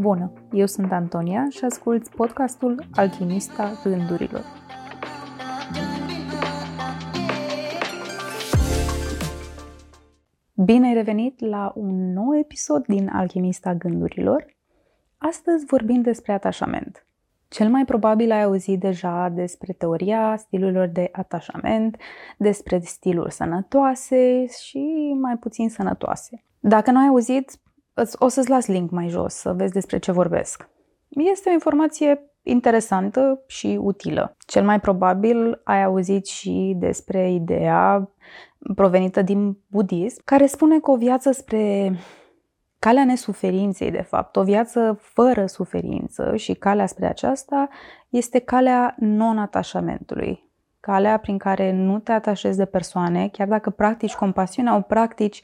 Bună, eu sunt Antonia și ascult podcastul Alchimista Gândurilor. Bine ai revenit la un nou episod din Alchimista Gândurilor. Astăzi vorbim despre atașament. Cel mai probabil ai auzit deja despre teoria stilurilor de atașament, despre stiluri sănătoase și mai puțin sănătoase. Dacă nu ai auzit, o să-ți las link mai jos să vezi despre ce vorbesc. Este o informație interesantă și utilă. Cel mai probabil ai auzit și despre ideea provenită din budism, care spune că o viață spre calea nesuferinței, de fapt, o viață fără suferință și calea spre aceasta este calea non-atașamentului. Calea prin care nu te atașezi de persoane, chiar dacă practici compasiunea, o practici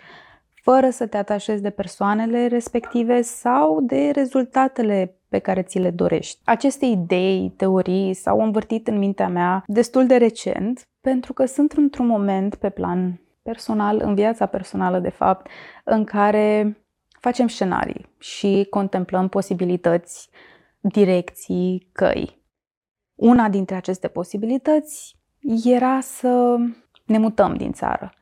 fără să te atașezi de persoanele respective sau de rezultatele pe care ți le dorești. Aceste idei, teorii s-au învârtit în mintea mea destul de recent pentru că sunt într-un moment pe plan personal, în viața personală de fapt, în care facem scenarii și contemplăm posibilități, direcții, căi. Una dintre aceste posibilități era să ne mutăm din țară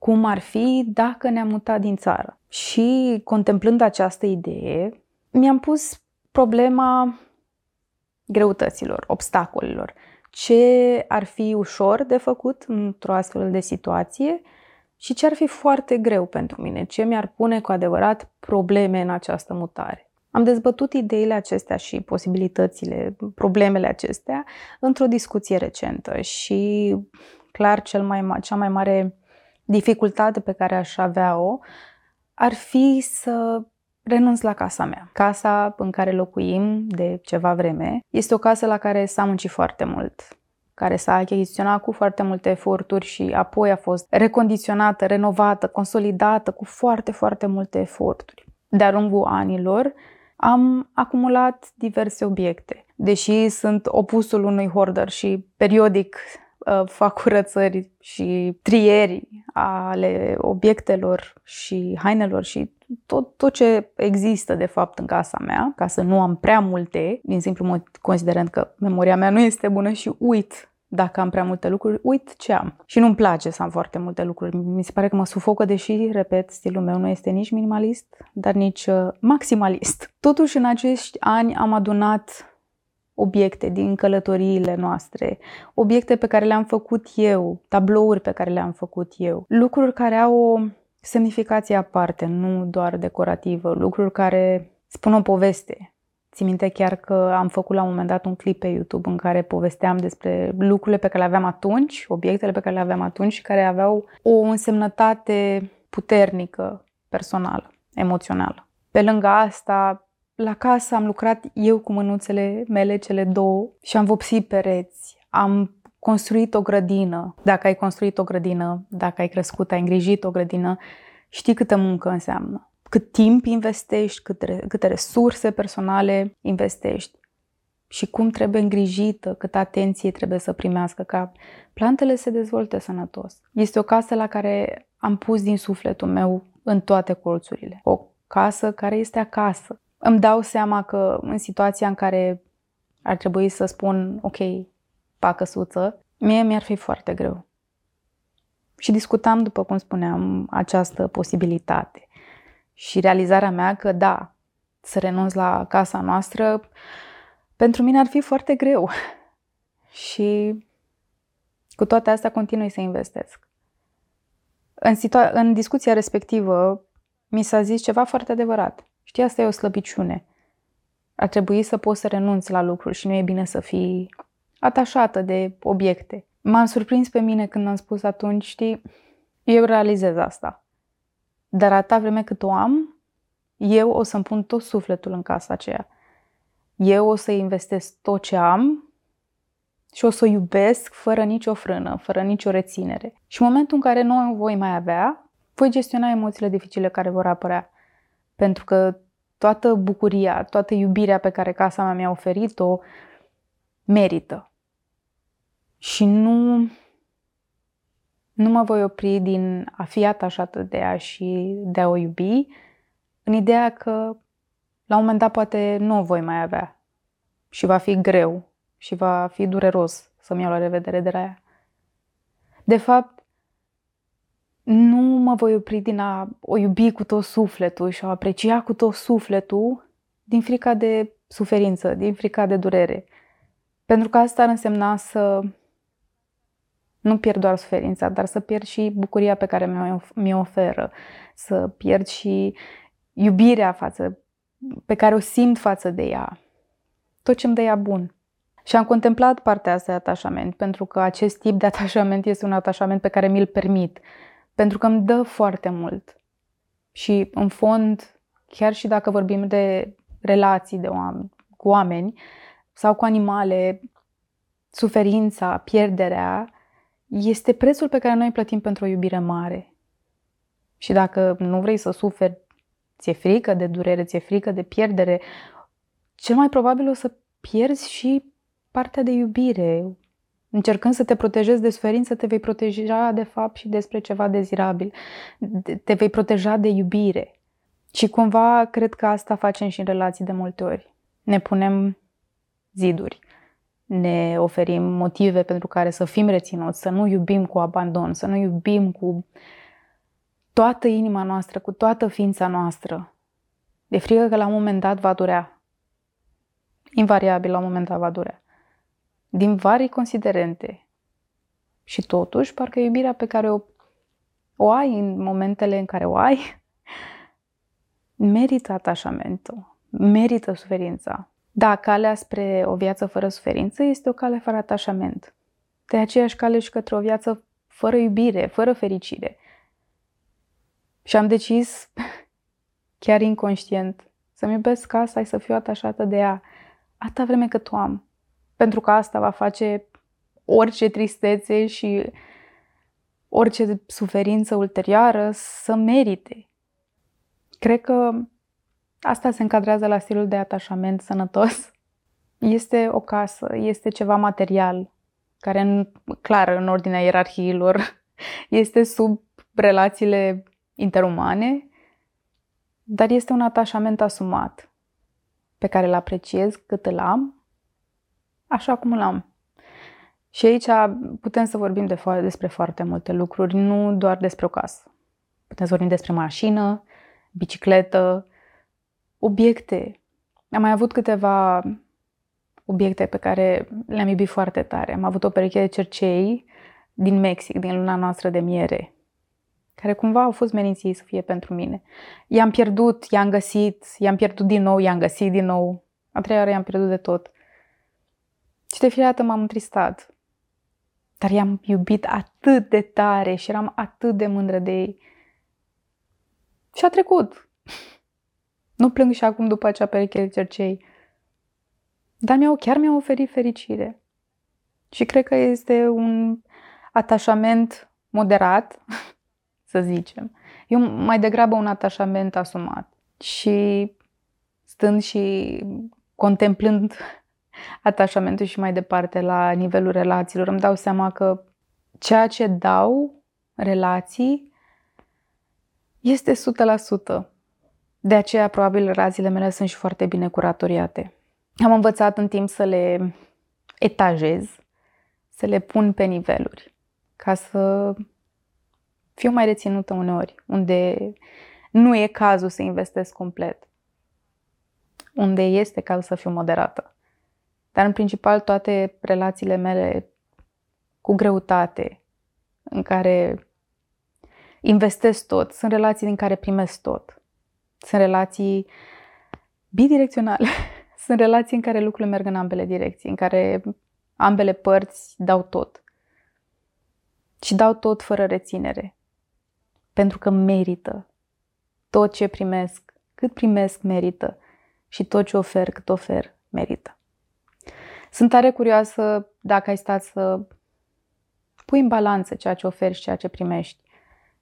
cum ar fi dacă ne-am mutat din țară. Și contemplând această idee, mi-am pus problema greutăților, obstacolelor. Ce ar fi ușor de făcut într-o astfel de situație și ce ar fi foarte greu pentru mine, ce mi-ar pune cu adevărat probleme în această mutare. Am dezbătut ideile acestea și posibilitățile, problemele acestea într-o discuție recentă și clar cel mai, cea mai mare dificultate pe care aș avea-o ar fi să renunț la casa mea. Casa în care locuim de ceva vreme este o casă la care s-a muncit foarte mult care s-a achiziționat cu foarte multe eforturi și apoi a fost recondiționată, renovată, consolidată cu foarte, foarte multe eforturi. De-a lungul anilor am acumulat diverse obiecte. Deși sunt opusul unui hoarder și periodic Uh, fac curățări și trieri ale obiectelor și hainelor și tot, tot ce există de fapt în casa mea, ca să nu am prea multe, din simplu mod considerând că memoria mea nu este bună și uit dacă am prea multe lucruri, uit ce am. Și nu-mi place să am foarte multe lucruri. Mi se pare că mă sufocă, deși, repet, stilul meu nu este nici minimalist, dar nici uh, maximalist. Totuși, în acești ani am adunat obiecte din călătoriile noastre, obiecte pe care le-am făcut eu, tablouri pe care le-am făcut eu, lucruri care au o semnificație aparte, nu doar decorativă, lucruri care spun o poveste. Țin minte chiar că am făcut la un moment dat un clip pe YouTube în care povesteam despre lucrurile pe care le aveam atunci, obiectele pe care le aveam atunci și care aveau o însemnătate puternică, personală, emoțională. Pe lângă asta, la casă am lucrat eu cu mânuțele mele, cele două, și am vopsit pereți, am construit o grădină. Dacă ai construit o grădină, dacă ai crescut, ai îngrijit o grădină, știi câtă muncă înseamnă. Cât timp investești, câte, câte resurse personale investești și cum trebuie îngrijită, câtă atenție trebuie să primească ca plantele se dezvolte sănătos. Este o casă la care am pus din sufletul meu în toate colțurile. O casă care este acasă îmi dau seama că în situația în care ar trebui să spun, ok, pacăsuță, mie mi-ar fi foarte greu. Și discutam, după cum spuneam, această posibilitate. Și realizarea mea că da, să renunț la casa noastră, pentru mine ar fi foarte greu. Și cu toate astea continui să investesc. În, situa- în discuția respectivă mi s-a zis ceva foarte adevărat. Știi, asta e o slăbiciune. Ar trebui să poți să renunți la lucruri și nu e bine să fii atașată de obiecte. M-am surprins pe mine când am spus atunci, știi, eu realizez asta. Dar atâta vreme cât o am, eu o să-mi pun tot sufletul în casa aceea. Eu o să investesc tot ce am și o să o iubesc fără nicio frână, fără nicio reținere. Și în momentul în care nu o voi mai avea, voi gestiona emoțiile dificile care vor apărea. Pentru că toată bucuria, toată iubirea pe care casa mea mi-a oferit-o merită. Și nu, nu mă voi opri din a fi atașată de ea și de a o iubi, în ideea că la un moment dat poate nu o voi mai avea și va fi greu și va fi dureros să-mi iau la revedere de la ea. De fapt, nu mă voi opri din a o iubi cu tot sufletul și a o aprecia cu tot sufletul din frica de suferință, din frica de durere. Pentru că asta ar însemna să nu pierd doar suferința, dar să pierd și bucuria pe care mi-o oferă, să pierd și iubirea față, pe care o simt față de ea. Tot ce îmi dă ea bun. Și am contemplat partea asta de atașament, pentru că acest tip de atașament este un atașament pe care mi-l permit, pentru că îmi dă foarte mult. Și, în fond, chiar și dacă vorbim de relații de oameni, cu oameni sau cu animale, suferința, pierderea, este prețul pe care noi plătim pentru o iubire mare. Și dacă nu vrei să suferi, ți-e frică de durere, ți-e frică de pierdere, cel mai probabil o să pierzi și partea de iubire. Încercând să te protejezi de suferință, te vei proteja de fapt și despre ceva dezirabil. Te vei proteja de iubire. Și cumva cred că asta facem și în relații de multe ori. Ne punem ziduri. Ne oferim motive pentru care să fim reținuți, să nu iubim cu abandon, să nu iubim cu toată inima noastră, cu toată ființa noastră. De frică că la un moment dat va durea. Invariabil la un moment dat va durea din vari considerente. Și totuși, parcă iubirea pe care o, o ai în momentele în care o ai, merită atașamentul, merită suferința. Da, calea spre o viață fără suferință este o cale fără atașament. De aceeași cale și către o viață fără iubire, fără fericire. Și am decis, chiar inconștient, să-mi iubesc casa și să fiu atașată de ea, atâta vreme cât o am pentru că asta va face orice tristețe și orice suferință ulterioară să merite. Cred că asta se încadrează la stilul de atașament sănătos. Este o casă, este ceva material, care, în, clar, în ordinea ierarhiilor, este sub relațiile interumane, dar este un atașament asumat, pe care îl apreciez cât îl am așa cum l-am. Și aici putem să vorbim de fo- despre foarte multe lucruri, nu doar despre o casă. Putem să vorbim despre mașină, bicicletă, obiecte. Am mai avut câteva obiecte pe care le-am iubit foarte tare. Am avut o pereche de cercei din Mexic, din luna noastră de miere, care cumva au fost meniții să fie pentru mine. I-am pierdut, i-am găsit, i-am pierdut din nou, i-am găsit din nou. A treia oară i-am pierdut de tot. Și de fiecare dată m-am întristat. Dar i-am iubit atât de tare și eram atât de mândră de ei. Și a trecut. Nu plâng și acum după acea pereche de cercei. Dar mi-au, chiar mi-au oferit fericire. Și cred că este un atașament moderat, să zicem. Eu mai degrabă un atașament asumat. Și stând și contemplând atașamentul și mai departe la nivelul relațiilor, îmi dau seama că ceea ce dau relații este 100%. De aceea, probabil, relațiile mele sunt și foarte bine curatoriate. Am învățat în timp să le etajez, să le pun pe niveluri, ca să fiu mai reținută uneori, unde nu e cazul să investesc complet, unde este cazul să fiu moderată. Dar în principal toate relațiile mele cu greutate, în care investesc tot, sunt relații din care primesc tot. Sunt relații bidirecționale. Sunt relații în care lucrurile merg în ambele direcții, în care ambele părți dau tot. Și dau tot fără reținere. Pentru că merită. Tot ce primesc, cât primesc, merită. Și tot ce ofer, cât ofer, merită. Sunt tare curioasă dacă ai stat să pui în balanță ceea ce oferi și ceea ce primești.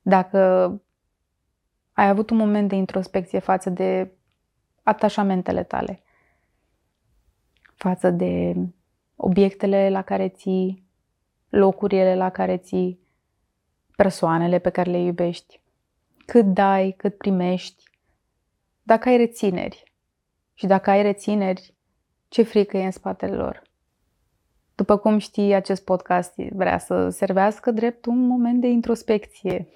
Dacă ai avut un moment de introspecție față de atașamentele tale, față de obiectele la care ții, locurile la care ții, persoanele pe care le iubești, cât dai, cât primești, dacă ai rețineri, Și dacă ai rețineri, ce frică e în spatele lor? După cum știi, acest podcast vrea să servească drept un moment de introspecție.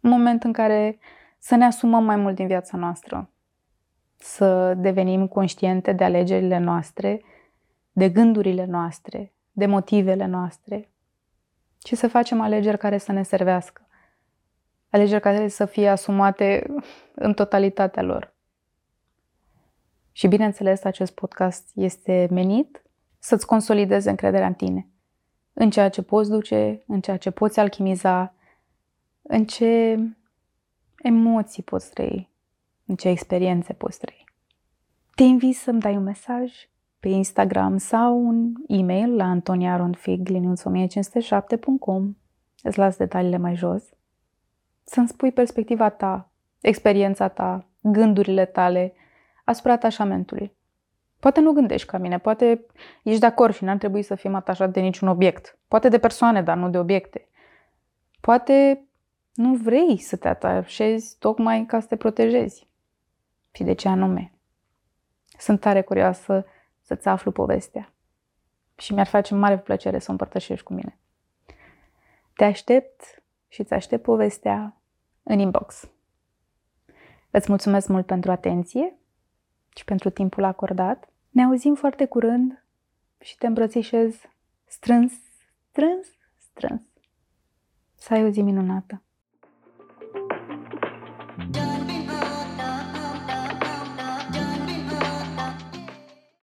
Un moment în care să ne asumăm mai mult din viața noastră. Să devenim conștiente de alegerile noastre, de gândurile noastre, de motivele noastre. Și să facem alegeri care să ne servească. Alegeri care să fie asumate în totalitatea lor. Și bineînțeles, acest podcast este menit să-ți consolideze încrederea în tine, în ceea ce poți duce, în ceea ce poți alchimiza, în ce emoții poți trăi, în ce experiențe poți trăi. Te invit să-mi dai un mesaj pe Instagram sau un e-mail la antoniaronfig.1507.com Îți las detaliile mai jos. Să-mi spui perspectiva ta, experiența ta, gândurile tale asupra atașamentului. Poate nu gândești ca mine, poate ești de acord și n-ar trebui să fim atașat de niciun obiect. Poate de persoane, dar nu de obiecte. Poate nu vrei să te atașezi tocmai ca să te protejezi. Și de ce anume? Sunt tare curioasă să-ți aflu povestea. Și mi-ar face mare plăcere să o împărtășești cu mine. Te aștept și îți aștept povestea în inbox. Îți mulțumesc mult pentru atenție și pentru timpul acordat. Ne auzim foarte curând și te îmbrățișez strâns, strâns, strâns. Să ai o zi minunată!